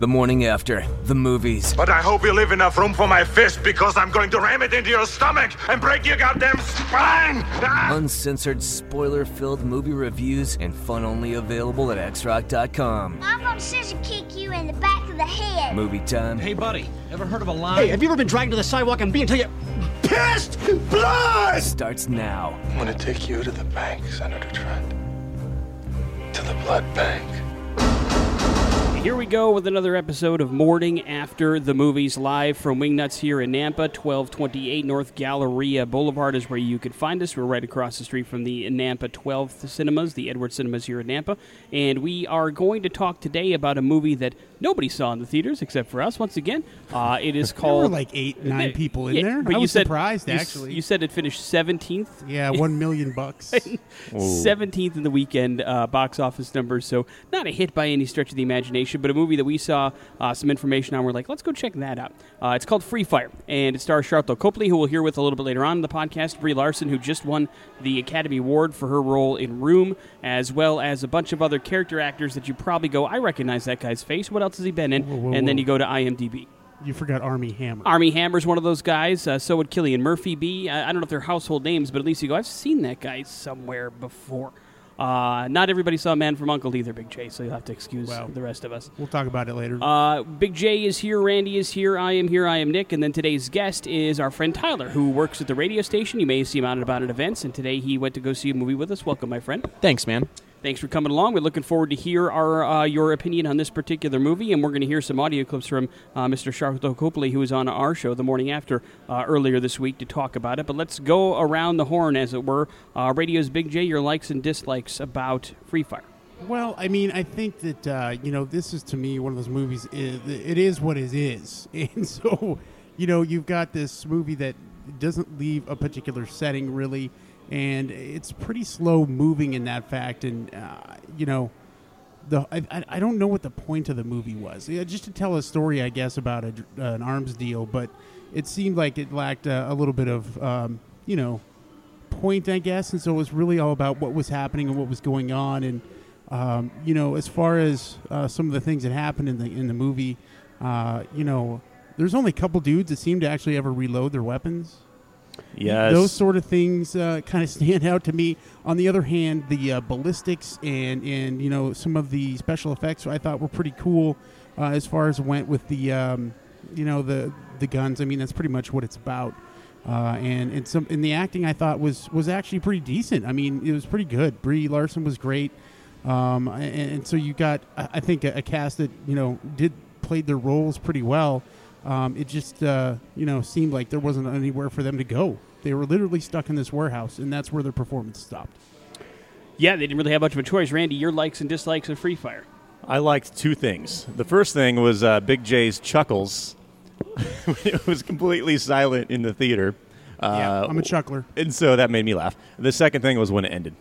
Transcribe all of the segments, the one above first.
The morning after, the movies. But I hope you leave enough room for my fist because I'm going to ram it into your stomach and break your goddamn spine! Ah! Uncensored, spoiler filled movie reviews and fun only available at xrock.com. I'm gonna scissor kick you in the back of the head. Movie time Hey, buddy, ever heard of a line? Hey, have you ever been dragged to the sidewalk and beat until you pissed blood? starts now. I'm gonna take you to the bank, Senator Trent. To the blood bank. Here we go with another episode of Morning After the Movies, live from Wingnuts here in Nampa, 1228 North Galleria Boulevard is where you can find us. We're right across the street from the Nampa 12th Cinemas, the Edward Cinemas here in Nampa. And we are going to talk today about a movie that nobody saw in the theaters except for us, once again. Uh, it is There called. were like eight, nine people in Yeah, there. But I you was said, surprised, you s- actually. You said it finished 17th. yeah, one million bucks. 17th in the weekend uh, box office numbers, so not a hit by any stretch of the imagination, but a movie that we saw uh, some information on. We're like, let's go check that out. Uh, it's called Free Fire, and it stars Sharlto Copley, who we'll hear with a little bit later on in the podcast, Brie Larson, who just won the Academy Award for her role in Room, as well as a bunch of other character actors that you probably go, I recognize that guy's face. What else has he been in? Whoa, whoa, and then whoa. you go to IMDb. you forgot Armie Hammer. Armie Hammer's one of those guys. Uh, so would Cillian Murphy be. I, I don't know if they're household names, but at least you go, I've seen that guy somewhere before. Uh, not everybody saw Man from Uncle either, Big J, so you'll have to excuse Wow. the rest of us. We'll talk about it later. Uh, Big J is here, Randy is here, I am here, I am Nick, and then today's guest is our friend Tyler, who works at the radio station. You may see him out and about at events, and today he went to go see a movie with us. Welcome, my friend. Thanks, man. Thanks for coming along. We're looking forward to hear our uh, your opinion on this particular movie, and we're going to hear some audio clips from uh, Mr. Sharlto Copley, who was on our show the morning after uh, earlier this week to talk about it. But let's go around the horn, as it were. Uh, Radio's Big J, your likes and dislikes about Free Fire. well, I mean, I think that uh, you know this is to me one of those movies. It, it is what it is, and so you know you've got this movie that doesn't leave a particular setting really, and it's pretty slow moving in that fact, and uh, you know. The, I, I- don't know what the point of the movie was. Yeah, just to tell a story, I guess, about a, dr- an arms deal, but it seemed like it lacked uh, a little bit of, um, you know, point, I guess. And so it was really all about what was happening and what was going on. And um, you know, as far as uh, some of the things that happened in the in the movie, uh, you know, there's only a couple dudes that seem to actually ever reload their weapons. Yes. Those sort of things uh, kind of stand out to me. On the other hand, the uh, ballistics and and you know some of the special effects I thought were pretty cool uh, as far as went with the um, you know the the guns. I mean that's pretty much what it's about. Uh, and and some and the acting I thought was was actually pretty decent. I mean it was pretty good. Brie Larson was great. Um, and, and so you got I I think a, a cast that you know did played their roles pretty well. Um, it just uh, you know seemed like there wasn't anywhere for them to go. They were literally stuck in this warehouse, and that's where their performance stopped. Yeah, they didn't really have much of a choice. Randy, your likes and dislikes of Free Fire. I liked two things. The first thing was uh, Big J's chuckles. it was completely silent in the theater. Uh, yeah, I'm a chuckler. And so that made me laugh. The second thing was when it ended.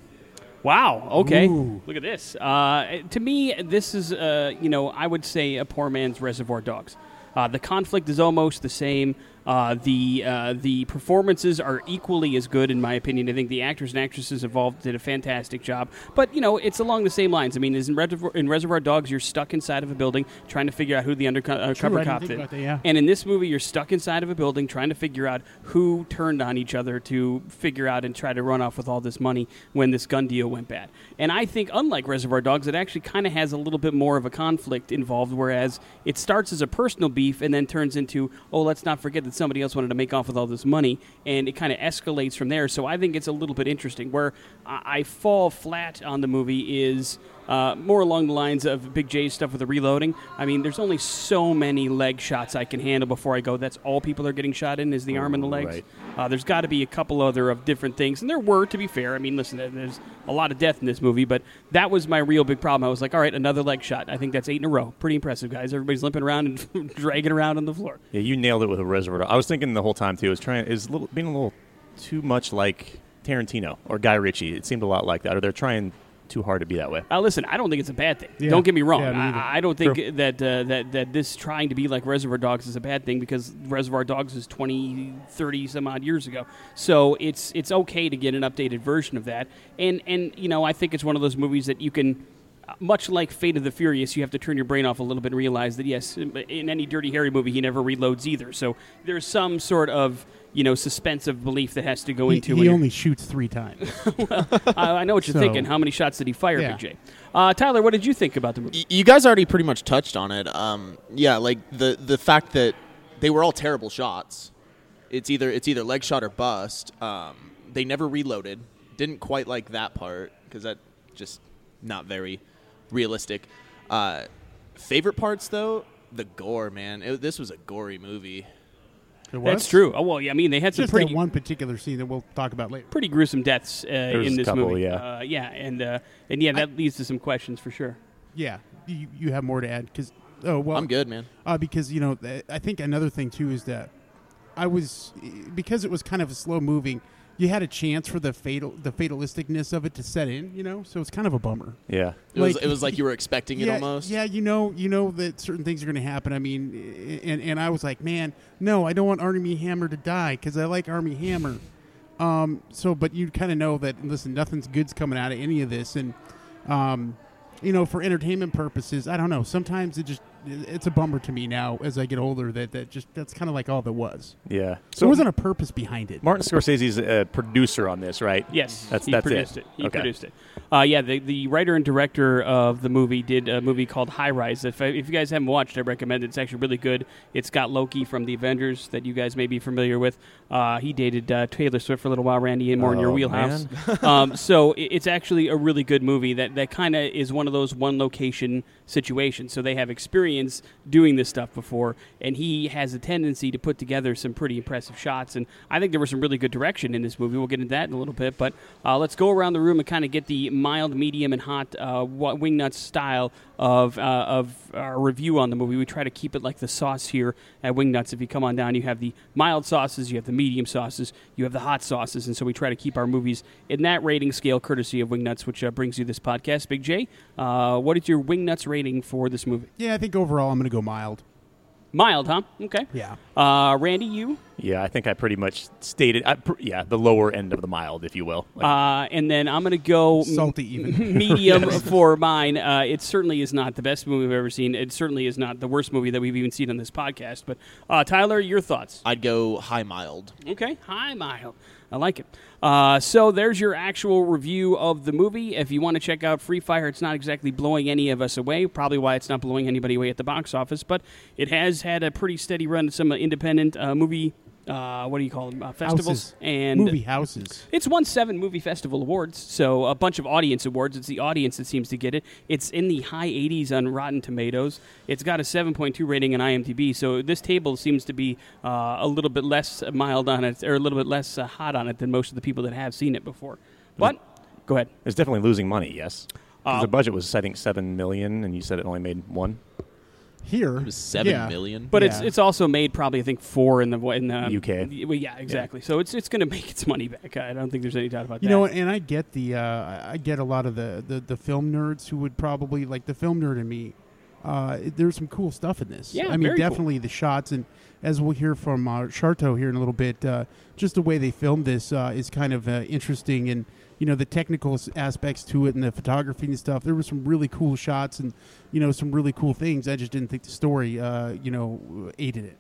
Wow. Okay. Ooh. Look at this. Uh, to me, this is, uh, you know, I would say a poor man's Reservoir Dogs. Uh, the conflict is almost the same. Uh, the uh, the performances are equally as good, in my opinion. I think the actors and actresses involved did a fantastic job. But you know, it's along the same lines. I mean, in Reservoir, in Reservoir Dogs, you're stuck inside of a building trying to figure out who the underco- uh, True, cover I didn't cop is. yeah. And in this movie, you're stuck inside of a building trying to figure out who turned on each other to figure out and try to run off with all this money when this gun deal went bad. And I think, unlike Reservoir Dogs, it actually kind of has a little bit more of a conflict involved, whereas it starts as a personal beef and then turns into, oh, let's not forget that somebody else wanted to make off with all this money, and it kind of escalates from there. So I think it's a little bit interesting. Where I, fall flat on the movie is uh, more along the lines of Big J's stuff with the reloading. I mean, there's only so many leg shots I can handle before I go. That's all people are getting shot in is the arm and the legs. Right. Uh, there's got to be a couple other of different things, and there were, to be fair. I mean, listen, there's a lot of death in this movie, but that was my real big problem. I was like, all right, another leg shot. I think that's eight in a row. Pretty impressive, guys. Everybody's limping around and dragging around on the floor. Yeah, you nailed it with a reservoir. I was thinking the whole time too. It was trying is being a little too much like Tarantino or Guy Ritchie. It seemed a lot like that, or they're trying too hard to be that way. Uh, listen, I don't think it's a bad thing. Yeah. Don't get me wrong. Yeah. I, I don't think True. that, uh, that that this trying to be like Reservoir Dogs is a bad thing because Reservoir Dogs is 20, 30 some odd years ago. So it's it's okay to get an updated version of that. And and you know, I think it's one of those movies that you can much like Fate of the Furious, you have to turn your brain off a little bit and realize that yes, in any Dirty Harry movie, he never reloads either. So there's some sort of you know suspense of belief that has to go He, into. he when you're- only shoots three times. I I know what you're So- thinking. How many shots did he fire, Yeah. Big J? Uh, Tyler, what did you think about the movie? Y- you guys already pretty much touched on it. Um, yeah, like the the fact that they were all terrible shots. It's either it's either leg shot or bust. Um, they never reloaded. Didn't quite like that part because that just not very realistic. Uh, favorite parts though, the gore, man. It, this was a gory movie. It was? That's true. Oh well, yeah. I mean, they had some Just pretty that one particular scene that we'll talk about later. pretty gruesome deaths uh, was in a this couple, movie. yeah. uh, yeah, and uh, and yeah, that leads to some questions for sure. Yeah, you, you have more to add because oh well, I'm good, man. Uh, because you know, th- I think another thing too is that I was because it was kind of a slow moving. You had a chance for the fatal, the fatalisticness of it to set in, you know. So it's kind of a bummer. Yeah. It was Like- it was like you were expecting it almost. Yeah, you know, you know that certain things are going to happen. I mean, and and I was like, man, no, I don't want Armie Hammer to die because I like Armie Hammer. Um, so, but you kind of know that. Listen, nothing's good's coming out of any of this, and um, you know, for entertainment purposes, I don't know. Sometimes it just it's a bummer to me now as I get older that that just that's kind of like all that was. Yeah. so there wasn't a purpose behind it. Martin Scorsese's a producer on this, right? Yes, That's he that's produced it. He okay. produced it. Uh, yeah, the, the writer and director of the movie did a movie called High Rise. If, if you guys haven't watched, I recommend it. It's actually really good. It's got Loki from the Avengers that you guys may be familiar with. Uh, he dated uh, Taylor Swift for a little while, Randy, and more in your Oh, wheelhouse. um, so it's actually a really good movie that, that kind of is one of those one location situations. So they have experience doing this stuff before, and he has a tendency to put together some pretty impressive shots. And I think there was some really good direction in this movie. We'll get into that in a little bit, but uh, let's go around the room and kind of get the mild, medium, and hot uh, Wingnuts style of uh, of our review on the movie. We try to keep it like the sauce here at Wingnuts. If you come on down, you have the mild sauces, you have the medium sauces, you have the hot sauces, and so we try to keep our movies in that rating scale, courtesy of Wingnuts, which uh, brings you this podcast. Big J, uh, what is your Wingnuts rating for this movie? Yeah, I think overall I'm going to go mild. Mild, huh? Okay. Yeah. Uh, Randy, you? Yeah, I think I pretty much stated. I, pr- yeah, the lower end of the mild, if you will. Like, Uh, and then I'm going to go m- Salty even. medium for mine. Uh, it certainly is not the best movie I've ever seen. It certainly is not the worst movie that we've even seen on this podcast. But uh, Tyler, your thoughts? I'd go high mild. Okay, hi, mild. I like it. Uh, so there's your actual review of the movie. If you want to check out Free Fire, it's not exactly blowing any of us away. Probably why it's not blowing anybody away at the box office, but it has had a pretty steady run at some independent uh, movie. Uh, what do you call them? Uh, festivals Houses. and movie houses. it's won seven movie festival awards, so a bunch of audience awards. It's the audience that seems to get it. It's in the high 80s on Rotten Tomatoes. It's got a 7.2 rating on IMDb, so this table seems to be uh, a little bit less mild on it, or a little bit less uh, hot on it than most of the people that have seen it before. But go ahead. it's definitely losing money. Yes. 'Cause Uh, the budget was, I think, seven million, and you said it only made one. Here, It was seven yeah. million. But it's Yeah. it's also made probably I think four in the in the UK. Well, yeah, exactly. So it's it's going to make its money back. I don't think there's any doubt about that. You know, what, and I get the uh, I get a lot of the, the the film nerds who would probably like the film nerd in me. Uh, there's some cool stuff in this. Yeah, I mean, very cool. definitely the shots and as we'll hear from uh, Sharlto here in a little bit, uh, just the way they filmed this uh, is kind of uh, interesting and you know the technical aspects to it and the photography and stuff. There were some really cool shots and you know some really cool things. I just didn't think the story uh, you know aided it.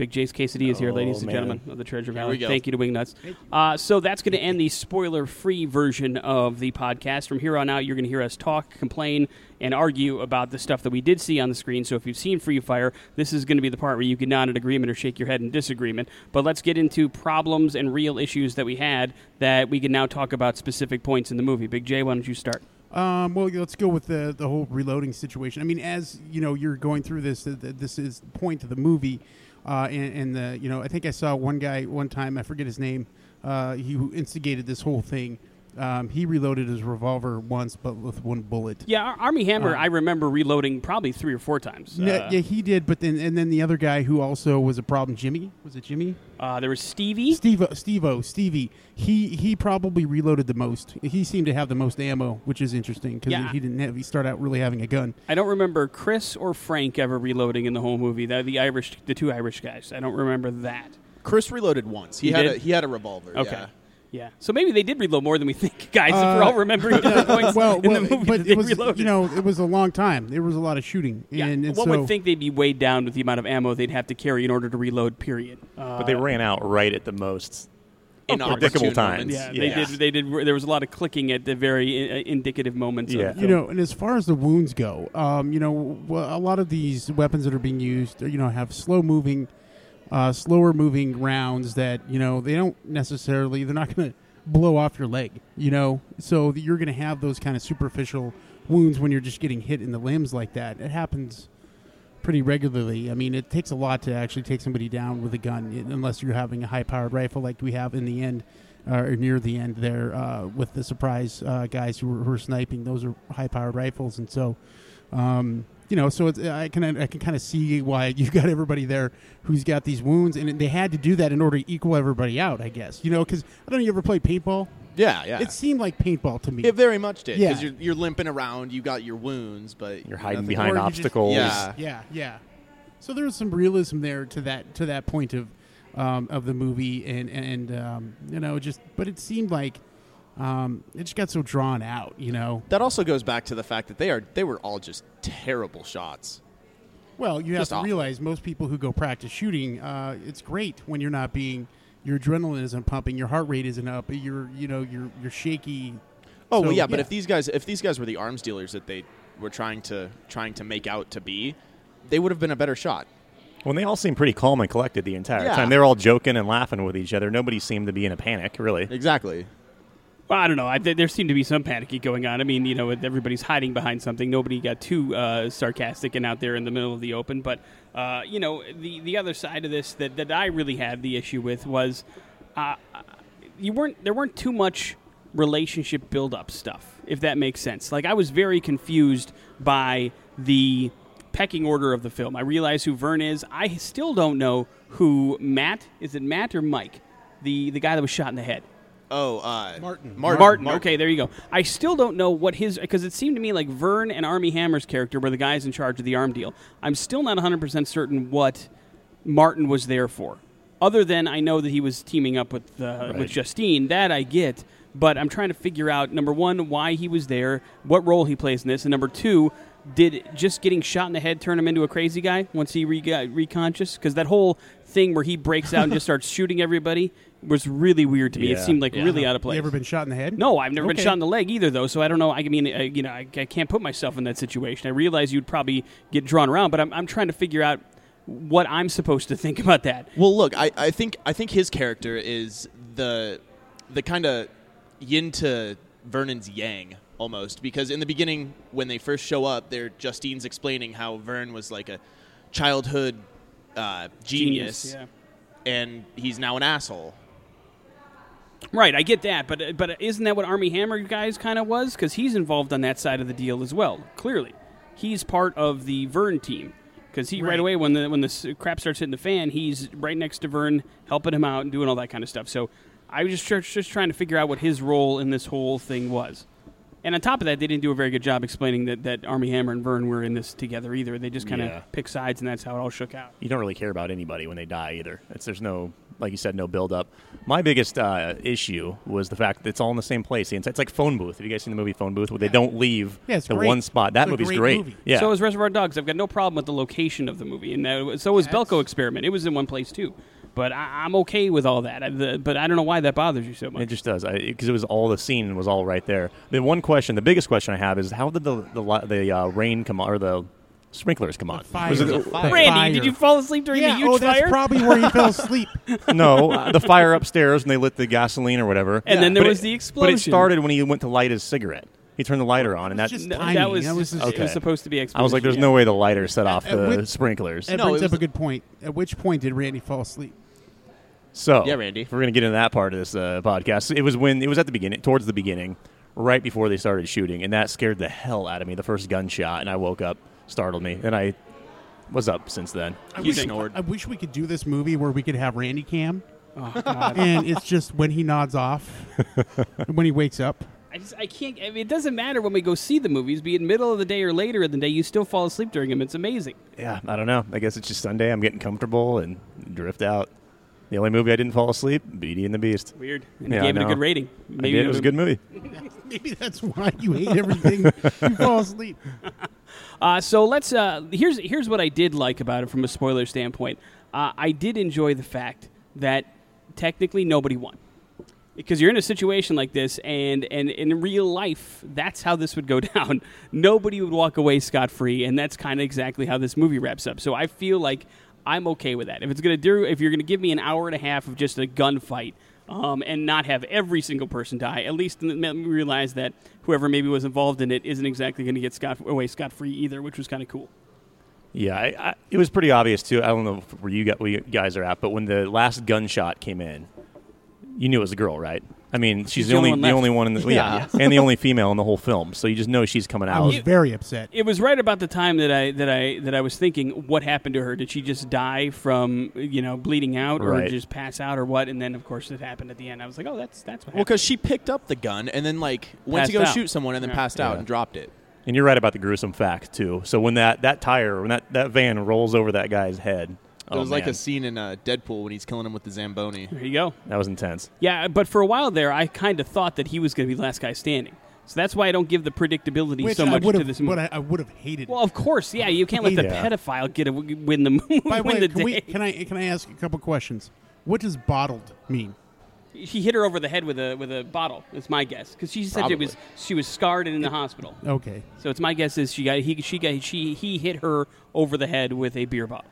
Big J's is here, Oh, ladies and man. gentlemen of the Treasure Valley. Thank you to Wingnuts. Uh, so that's going to end the spoiler-free version of the podcast. From here on out, you're going to hear us talk, complain, and argue about the stuff that we did see on the screen. So if you've seen Free Fire, this is going to be the part where you can nod in agreement or shake your head in disagreement. But let's get into problems and real issues that we had that we can now talk about specific points in the movie. Big J, why don't you start? Um, well, let's go with the the whole reloading situation. I mean, as you know, you're going through this. th- th- This is the point of the movie, uh, and, and the you know, I think I saw one guy one time. I forget his name. Uh, he instigated this whole thing. Um, he reloaded his revolver once, but with one bullet. Yeah, Ar- Armie Hammer, Uh, I remember reloading probably three or four times. Yeah, Uh, yeah, he did. But then, and then the other guy who also was a problem, Jimmy. Was it Jimmy? uh, there was Stevie. Steve, Steve-O, Stevie. He he probably reloaded the most. He seemed to have the most ammo, which is interesting because Yeah. he didn't have. He started out really having a gun. I don't remember Chris or Frank ever reloading in the whole movie. They're the Irish, the two Irish guys. I don't remember that. Chris reloaded once. He, He had did? a he had a revolver. Okay. Yeah. Yeah. So maybe they did reload more than we think, guys. if we're all remembering different points Uh, well, in well, the movie but that they it was reloaded. you know it was a long time. There was a lot of shooting, yeah. and, and one so would think they'd be weighed down with the amount of ammo they'd have to carry in order to reload. Period. Uh, but they ran out right at the most Inopportune predictable times. yeah, Yeah. they did. They did. There was a lot of clicking at the very uh, indicative moments. Yeah. Of the you know, and as far as the wounds go, um, you know, a lot of these weapons that are being used, you know, have slow moving, uh, slower moving rounds that you know they don't necessarily they're not going to blow off your leg, you know, so you're going to have those kind of superficial wounds when you're just getting hit in the limbs like that. It happens pretty regularly. I mean, it takes a lot to actually take somebody down with a gun, unless you're having a high-powered rifle like we have in the end, uh, or near the end there uh, with the surprise uh, guys who were, who were sniping. Those are high-powered rifles, and so. Um, you know, so it's, I can I can kind of see why you got everybody there who's got these wounds, and they had to do that in order to equal everybody out, I guess. You know, because I don't know, you ever play paintball? Yeah, yeah. It seemed like paintball to me. it very much did Yeah. because you're, you're limping around. You got your wounds, but You're hiding nothing- behind Or you just- obstacles. Yeah. Yeah, yeah. So there was some realism there to that to that point of um, of the movie, and and um, you know, just but it seemed like um, it just got so drawn out. You know, That also goes back to the fact that they are they were all just terrible shots. well, you have Just to awful. realize most people who go practice shooting, uh, it's great when you're not being your adrenaline isn't pumping, your heart rate isn't up, you're you know you're you're shaky. Oh So, well, yeah, but if these guys if these guys were the arms dealers that they were trying to trying to make out to be, they would have been a better shot. When they all seemed pretty calm and collected the entire Yeah. time. They were all joking and laughing with each other. Nobody seemed to be in a panic, really. Exactly. Well, I don't know. I, there seemed to be some panicky going on. I mean, you know, everybody's hiding behind something. Nobody got too uh, sarcastic and out there in the middle of the open. But uh, you know, the the other side of this that, that I really had the issue with was uh, you weren't there weren't too much relationship build up stuff, if that makes sense. Like I was very confused by the pecking order of the film. I realize who Vern is. I still don't know who Matt is. It Matt or Mike, the the guy that was shot in the head. Oh, uh, Martin. Martin. Okay, there you go. I still don't know what his because it seemed to me like Vern and Armie Hammer's character were the guys in charge of the arm deal. I'm still not 100 percent certain what Martin was there for, other than I know that he was teaming up with uh, with Justine. That I get, but I'm trying to figure out number one why he was there, what role he plays in this, and number two. Did just getting shot in the head turn him into a crazy guy once he re- got reconscious? Because that whole thing where he breaks out and just starts shooting everybody was really weird to me. It seemed like Yeah. really out of place. You ever been shot in the head? No, I've never been shot in the leg either, though. So I don't know. I mean, uh, you know, I, I can't put myself in that situation. I realize you'd probably get drawn around, but I'm, I'm trying to figure out what I'm supposed to think about that. Well, look, I, I think I think his character is the the kind of yin to Vernon's yang almost because in the beginning when they first show up, they're Justine's explaining how Vern was like a childhood uh, genius, yeah. and he's now an asshole. Right, I get that, but uh, but isn't that what Armie Hammer guys kind of was? Because he's involved on that side of the deal as well. Clearly, he's part of the Vern team. Because he right. Right. away when the when the crap starts hitting the fan, he's right next to Vern, helping him out and doing all that kind of stuff. So I was just just trying to figure out what his role in this whole thing was. And on top of that, they didn't do a very good job explaining that, that Armie Hammer and Vern were in this together either. They just kind of Yeah. pick sides, and that's how it all shook out. You don't really care about anybody when they die either. It's, there's no, like you said, no build up. My biggest uh, issue was the fact that it's all in the same place. It's, it's like Phone Booth. Have you guys seen the movie Phone Booth where they don't leave Yeah, the great. one spot? That It's movie's great great. movie. Yeah. So is Reservoir Dogs. I've got no problem with the location of the movie, and uh, so was Belko Experiment. It was in one place too, but I, I'm okay with all that. I, the, but I don't know why that bothers you so much. It just does because it was all the scene was all right there. The one question, the biggest question I have is how did the the, the uh, rain come on or the sprinklers come on? fire. Was it The the- fire. Randy, did you fall asleep during Yeah, the huge oh, that's fire? probably where he fell asleep. no, uh, the fire upstairs and they lit the gasoline or whatever. And then there But was it- the But explosion. it started when he went to light his cigarette. He turned the lighter on, and that just No, timing. that was, That was just- his- it was supposed to be. I was like, "There's explosion, no way the lighter set off At- at the which- sprinklers." That No, brings it up a good point. At which point did Randy fall asleep? So Yeah, Randy. if we're gonna get into that part of this uh, podcast. It was when it was at the beginning, towards the beginning, right before they started shooting, and that scared the hell out of me. The first gunshot, and I woke up, startled me, and I was up since then. I He wish, snored. I wish we could do this movie where we could have Randy Cam, Oh, God. and it's just when he nods off, and when he wakes up. I just I can't. I mean, it doesn't matter when we go see the movies. Be it middle of the day or later in the day, you still fall asleep during them. It's amazing. Yeah, I don't know. I guess it's just Sunday. I'm getting comfortable and drift out. The only movie I didn't fall asleep, Beauty and the Beast. Weird. And Yeah, you gave it a good know. rating. I did. It was a good movie. Maybe that's why you hate everything. you fall asleep. Uh, so let's. Uh, here's here's what I did like about it from a spoiler standpoint. Uh, I did enjoy the fact that technically nobody won because you're in a situation like this, and and in real life, that's how this would go down. nobody would walk away scot free, and that's kind of exactly how this movie wraps up. So I feel like I'm okay with that. If it's gonna do, if you're gonna give me an hour and a half of just a gunfight. Um, and not have every single person die. At least realize that whoever maybe was involved in it isn't exactly going to get scot away scot free either, which was kind of cool. Yeah, I, I, it was pretty obvious too. I don't know where you guys are at, but when the last gunshot came in, you knew it was a girl, right? I mean, she's, the, only one the only one in the well, yeah, and the only female in the whole film. So you just know she's coming out. I out. was very upset. It was right about the time that I that I that I was thinking, what happened to her? Did she just die from you know bleeding out, or Right. just pass out, or what? And then of course it happened at the end. I was like, oh, that's that's what Well, because she picked up the gun and then like went to go out. shoot someone and then Yeah. passed out Yeah. and dropped it. And you're right about the gruesome fact too. So when that, that tire, when that, that van rolls over that guy's head, It was oh, like man, a scene in uh, Deadpool when he's killing him with the Zamboni. there you go. that was intense. Yeah, but for a while there, I kind of thought that he was going to be the last guy standing. So that's why I don't give the predictability Which so I much would to have, this movie. but I, I would have hated. well, of course, yeah, you can't let the Yeah. pedophile get a, win the By the win way, the can, day. we, can I can I ask a couple questions? What does bottled mean? He hit her over the head with a with a bottle. That's my guess because she said it was she was scarred and in the hospital. Okay, So it's my guess is she got he she got she he hit her over the head with a beer bottle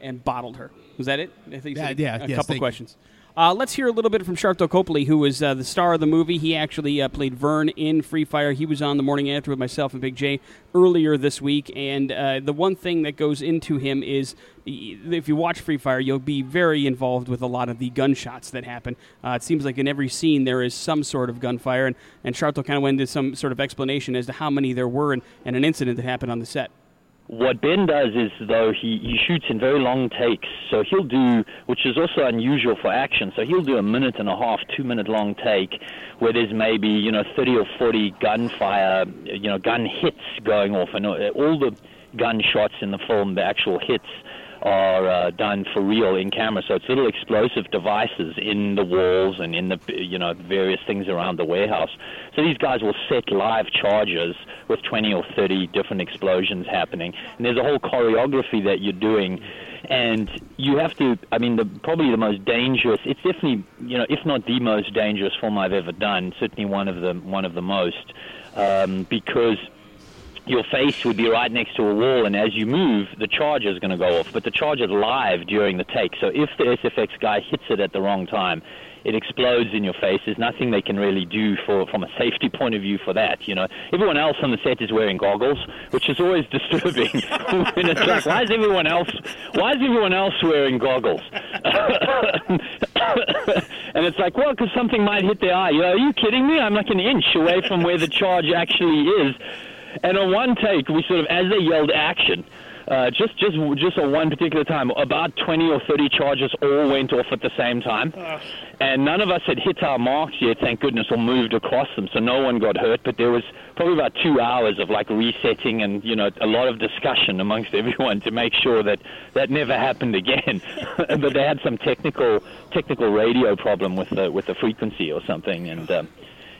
and bottled her. Was that it? I think Yeah, yeah, a yes, couple questions. Uh, let's hear a little bit from Sharlto Copley, who was uh, the star of the movie. He actually uh, played Vern in Free Fire. He was on the morning after with myself and Big J earlier this week. And uh, the one thing that goes into him is if you watch Free Fire, you'll be very involved with a lot of the gunshots that happen. Uh, it seems like in every scene there is some sort of gunfire. And, and Sharlto kind of went into some sort of explanation as to how many there were and, and an incident that happened on the set. What Ben does is, though, he, he shoots in very long takes. So he'll do, which is also unusual for action, so he'll do a minute and a half, two minute long take where there's maybe, you know, 30 or 40 gunfire, you know, gun hits going off. And all the gunshots in the film, the actual hits, are uh, done for real in camera. So it's little explosive devices in the walls and in the you know various things around the warehouse. So these guys will set live charges with 20 or 30 different explosions happening, and there's a whole choreography that you're doing. And you have to, I mean, the, probably the most dangerous. It's definitely, you know, if not the most dangerous film I've ever done. Certainly one of the one of the most, um, because your face would be right next to a wall, and as you move, the charger is going to go off. But the charger is live during the take, so if the SFX guy hits it at the wrong time, it explodes in your face. There's nothing they can really do for from a safety point of view for that. You know, everyone else on the set is wearing goggles, which is always disturbing. why is everyone else? Why is everyone else wearing goggles? and it's like, well, because something might hit their eye. You know, are you kidding me? I'm like an inch away from where the charge actually is. And on one take, we sort of, as they yelled action, uh, just just just on one particular time, about 20 or 30 charges all went off at the same time, and none of us had hit our marks yet, thank goodness, or moved across them, so no one got hurt. But there was probably about two hours of like resetting and you know a lot of discussion amongst everyone to make sure that that never happened again. but they had some technical technical radio problem with the with the frequency or something, and. Um,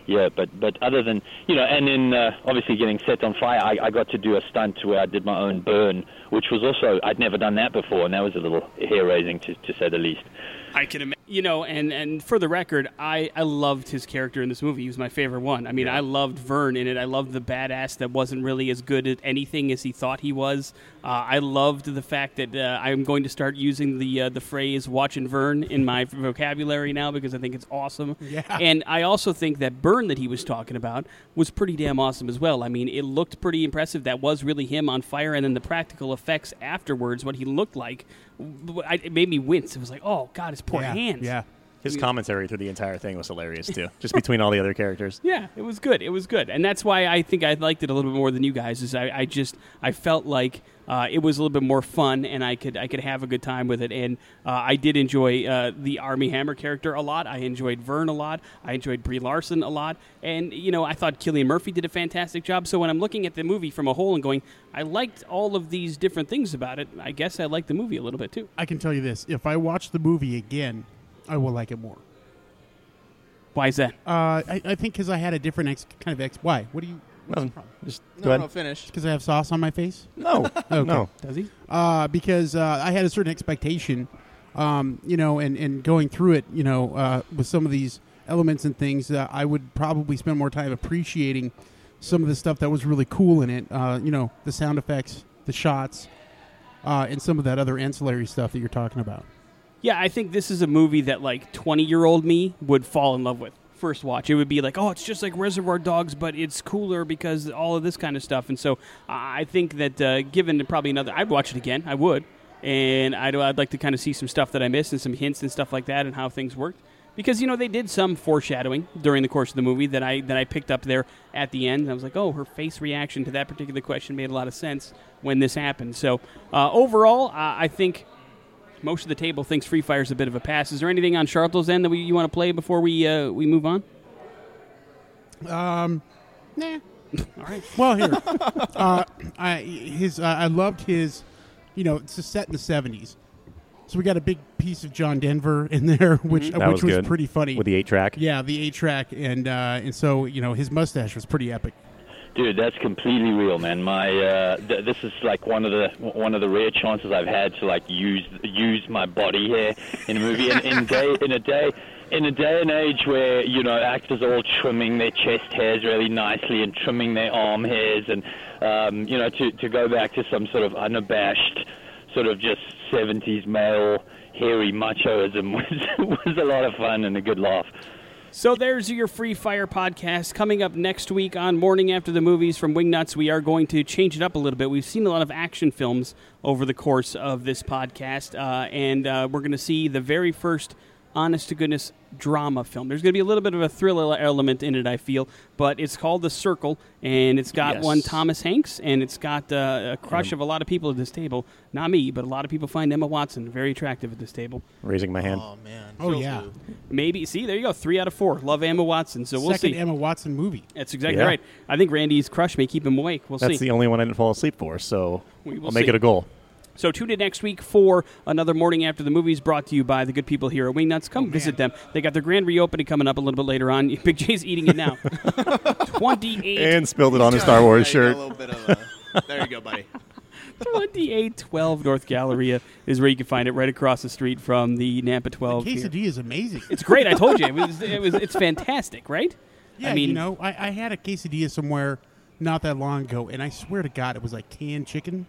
yeah, but but other than you know, and then uh, obviously getting set on fire, I, I got to do a stunt where I did my own burn, which was also I'd never done that before, and that was a little hair raising to to say the least. I can imagine. You know, and, and for the record, I, I loved his character in this movie. He was my favorite one. I mean, I loved Vern in it. I loved the badass that wasn't really as good at anything as he thought he was. Uh, I loved the fact that uh, I'm going to start using the uh, the phrase "watching Vern" in my vocabulary now because I think it's awesome. Yeah. And I also think that burn that he was talking about was pretty damn awesome as well. I mean, it looked pretty impressive. That was really him on fire, and then the practical effects afterwards, what he looked like, it made me wince. It was like, oh god, his poor yeah, hands. Yeah, His commentary through the entire thing was hilarious too, just between all the other characters. Yeah, it was good. It was good, and that's why I think I liked it a little bit more than you guys. Is I, I just I felt like uh, it was a little bit more fun, and I could I could have a good time with it. And uh, I did enjoy uh, the Armie Hammer character a lot. I enjoyed Vern a lot. I enjoyed Brie Larson a lot, and you know I thought Cillian Murphy did a fantastic job. So when I'm looking at the movie from a whole and going, I liked all of these different things about it. I guess I liked the movie a little bit too. I can tell you this: if I watch the movie again, I will like it more. Why is that? Uh, I, I think because I had a different ex, kind of ex. Why? What do you? What's the No, problem? just No, go ahead. no, finish. Because I have sauce on my face. No, Okay. no. Does he? Uh, because uh, I had a certain expectation, um, you know, and, and going through it, you know, uh, with some of these elements and things, uh, I would probably spend more time appreciating some of the stuff that was really cool in it. Uh, you know, the sound effects, the shots, uh, and some of that other ancillary stuff that you're talking about. Yeah, I think this is a movie that like 20 year old me would fall in love with. First watch, it would be like, oh, it's just like Reservoir Dogs, but it's cooler because all of this kind of stuff. And so I think that uh, given probably another, I'd watch it again. I would, and I'd, I'd like to kind of see some stuff that I missed and some hints and stuff like that and how things worked. Because you know they did some foreshadowing during the course of the movie that I that I picked up there at the end. I was like, oh, her face reaction to that particular question made a lot of sense when this happened. So uh, overall, I think most of the table thinks Free Fire is a bit of a pass. Is there anything on Sharlto's end that we, you want to play before we uh, we move on? Um, nah. All right. Well, here, uh, I his uh, I loved his, you know, it's a set in the '70s, so we got a big piece of John Denver in there, which uh, which was was, pretty funny with the eight track. Yeah, the eight track, and uh, and so you know his mustache was pretty epic. Dude, that's completely real, man. My uh, th- this is like one of the one of the rare chances I've had to like use use my body hair in a movie. In, in day in a day in a day and age where you know actors are all trimming their chest hairs really nicely and trimming their arm hairs, and um, you know to to go back to some sort of unabashed sort of just 70s male hairy machoism was was a lot of fun and a good laugh. So there's your Free Fire podcast. Coming up next week on Morning After the Movies from Wingnuts, we are going to change it up a little bit. We've seen a lot of action films over the course of this podcast, uh, and uh, we're going to see the very first honest to goodness drama film. There's going to be a little bit of a thriller element in it, I feel, but it's called The Circle, and it's got Yes. one Thomas Hanks, and it's got uh, a crush of a lot of people at this table. Not me, but a lot of people find Emma Watson very attractive at this table. Raising my hand. Oh man. Oh Feels yeah, good. Maybe see there you go, three out of four. Love Emma Watson, so we'll second see. Emma Watson movie. That's exactly Yeah. right. I think Randy's crush may keep him awake. We'll That's see. That's the only one I didn't fall asleep for, so We will I'll make see. it a goal. So tune in next week for another morning after the movies brought to you by the good people here at Wingnuts. Oh, Come visit them. They got their grand reopening coming up a little bit later on. Big J's eating it now. Twenty-eight. And spilled it on his Star Wars Yeah, shirt. A little bit of a, there you go, buddy. 2812 North Galleria is where you can find it, right across the street from the Nampa 12. here. Quesadilla is amazing. It's great. I told you. It was, it was, it's fantastic, right? Yeah, I mean, you know, I, I had a quesadilla somewhere not that long ago, and I swear to God, it was like canned chicken.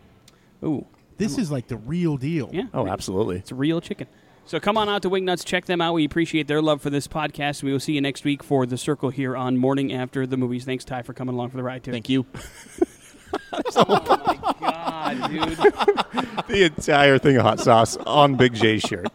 ooh, This is like the real deal. yeah. Oh, absolutely. It's real chicken. So come on out to Wingnuts, check them out. We appreciate their love for this podcast. We will see you next week for the Circle here on Morning After the Movies. Thanks, Ty, for coming along for the ride too. Thank you. Oh, my God, dude. The entire thing of hot sauce on Big J's shirt.